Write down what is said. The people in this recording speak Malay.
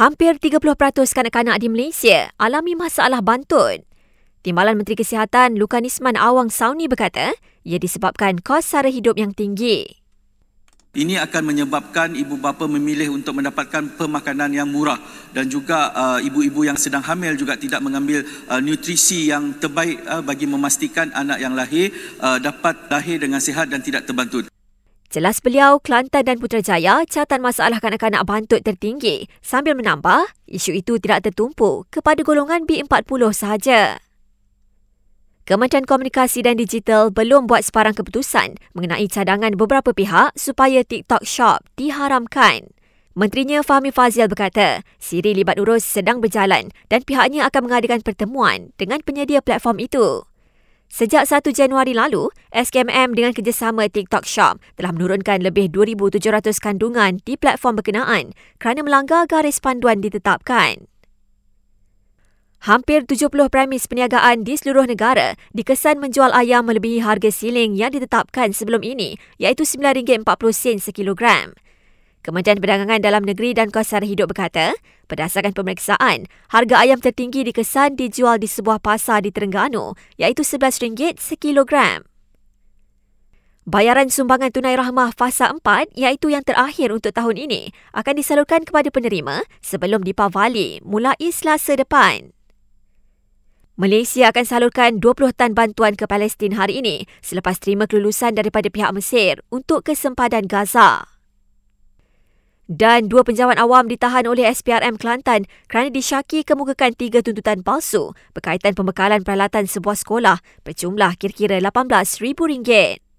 Hampir 30% kanak-kanak di Malaysia alami masalah bantut. Timbalan Menteri Kesihatan Lukanisman Awang Sauni berkata, ia disebabkan kos sara hidup yang tinggi. Ini akan menyebabkan ibu bapa memilih untuk mendapatkan pemakanan yang murah dan juga uh, ibu-ibu yang sedang hamil juga tidak mengambil uh, nutrisi yang terbaik uh, bagi memastikan anak yang lahir uh, dapat lahir dengan sihat dan tidak terbantut. Jelas beliau, Kelantan dan Putrajaya catatan masalah kanak-kanak bantut tertinggi sambil menambah isu itu tidak tertumpu kepada golongan B40 sahaja. Kementerian Komunikasi dan Digital belum buat sebarang keputusan mengenai cadangan beberapa pihak supaya TikTok Shop diharamkan. Menterinya Fahmi Fazil berkata, siri libat urus sedang berjalan dan pihaknya akan mengadakan pertemuan dengan penyedia platform itu. Sejak 1 Januari lalu, SKMM dengan kerjasama TikTok Shop telah menurunkan lebih 2,700 kandungan di platform berkenaan kerana melanggar garis panduan ditetapkan. Hampir 70 premis perniagaan di seluruh negara dikesan menjual ayam melebihi harga siling yang ditetapkan sebelum ini iaitu RM9.40 sekilogram. Kementerian Perdagangan Dalam Negeri dan Kos Hidup berkata, berdasarkan pemeriksaan, harga ayam tertinggi dikesan dijual di sebuah pasar di Terengganu iaitu RM11 sekilogram. Bayaran sumbangan tunai rahmah fasa 4 iaitu yang terakhir untuk tahun ini akan disalurkan kepada penerima sebelum dipavali mulai selasa depan. Malaysia akan salurkan 20 tan bantuan ke Palestin hari ini selepas terima kelulusan daripada pihak Mesir untuk kesempadan Gaza. Dan dua penjawat awam ditahan oleh SPRM Kelantan kerana disyaki kemukakan tiga tuntutan palsu berkaitan pembekalan peralatan sebuah sekolah berjumlah kira-kira RM18,000.